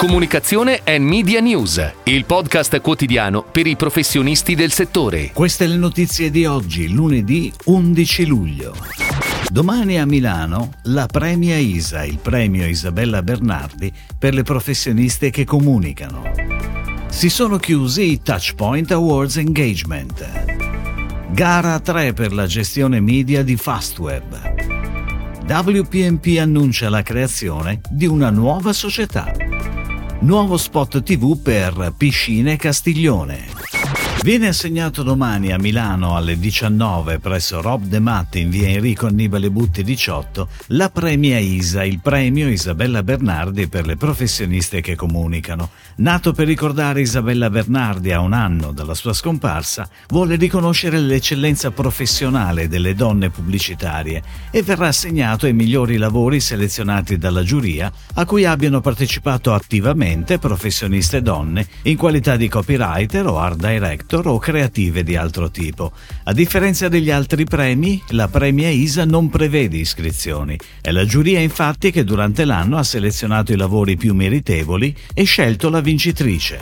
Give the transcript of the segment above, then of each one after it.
Comunicazione e Media News, il podcast quotidiano per i professionisti del settore. Queste le notizie di oggi, lunedì 11 luglio. Domani a Milano la Premia ISA, il premio Isabella Bernardi per le professioniste che comunicano. Si sono chiusi i Touchpoint Awards Engagement. Gara 3 per la gestione media di Fastweb. WPMP annuncia la creazione di una nuova società. Nuovo spot TV per Piscine Castiglione. Viene assegnato domani a Milano alle 19 presso Rob De Matte in via Enrico Annibale Butti 18 la Premia ISA, il premio Isabella Bernardi per le professioniste che comunicano. Nato per ricordare Isabella Bernardi a un anno dalla sua scomparsa, vuole riconoscere l'eccellenza professionale delle donne pubblicitarie e verrà assegnato ai migliori lavori selezionati dalla giuria a cui abbiano partecipato attivamente professioniste donne in qualità di copywriter o art director director o creative di altro tipo. A differenza degli altri premi, la Premia ISA non prevede iscrizioni. È la giuria infatti che durante l'anno ha selezionato i lavori più meritevoli e scelto la vincitrice.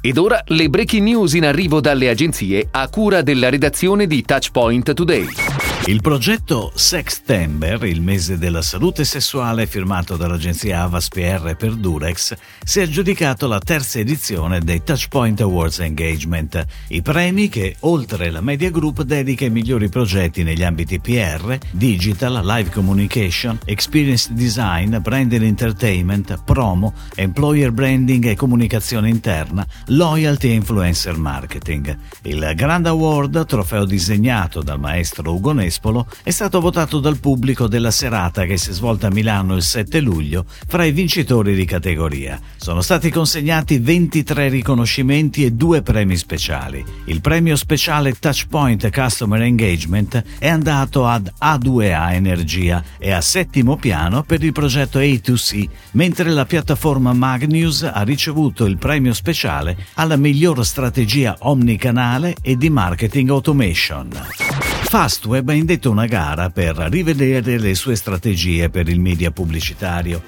Ed ora le breaking news in arrivo dalle agenzie a cura della redazione di Touchpoint Today. Il progetto Sextember, il mese della salute sessuale firmato dall'agenzia Avas PR per Durex, si è aggiudicato la terza edizione dei Touchpoint Awards Engagement, i premi che, oltre la Media Group, dedica ai migliori progetti negli ambiti PR, Digital, Live Communication, Experience Design, Branding Entertainment, Promo, Employer Branding e Comunicazione Interna, Loyalty e Influencer Marketing. Il Grand Award, trofeo disegnato dal maestro Ugo Nespolo, Nespolo è stato votato dal pubblico della serata che si è svolta a Milano il 7 luglio fra i vincitori di categoria. Sono stati consegnati 23 riconoscimenti e due premi speciali. Il premio speciale Touchpoint Customer Engagement è andato ad A2A Energia e a settimo piano per il progetto A2C, mentre la piattaforma Magnews ha ricevuto il premio speciale alla miglior strategia omnicanale e di marketing automation. Fastweb ha indetto una gara per rivedere le sue strategie per il media pubblicitario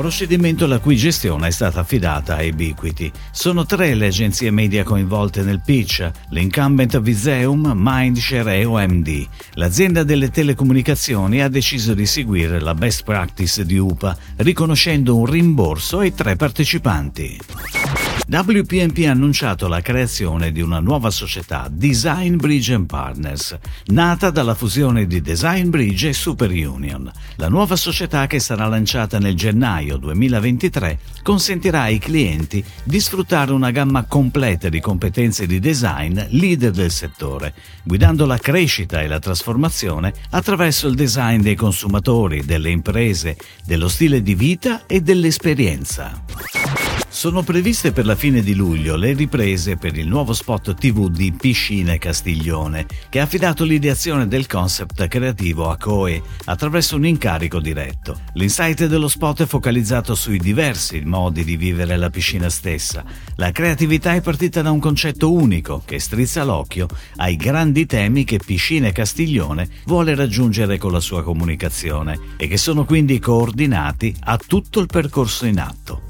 procedimento la cui gestione è stata affidata a Ubiquiti. Sono tre le agenzie media coinvolte nel pitch, l'incumbent Viseum, Mindshare e OMD. L'azienda delle telecomunicazioni ha deciso di seguire la best practice di UPA, riconoscendo un rimborso ai tre partecipanti. WPMP ha annunciato la creazione di una nuova società, Design Bridge Partners, nata dalla fusione di Design Bridge e Super Union. La nuova società che sarà lanciata nel gennaio 2023 consentirà ai clienti di sfruttare una gamma completa di competenze di design leader del settore, guidando la crescita e la trasformazione attraverso il design dei consumatori, delle imprese, dello stile di vita e dell'esperienza. Sono previste per la fine di luglio le riprese per il nuovo spot TV di Piscine Castiglione, che ha affidato l'ideazione del concept creativo a Coe attraverso un incarico diretto. L'insight dello spot è focalizzato sui diversi modi di vivere la piscina stessa. La creatività è partita da un concetto unico che strizza l'occhio ai grandi temi che Piscine Castiglione vuole raggiungere con la sua comunicazione e che sono quindi coordinati a tutto il percorso in atto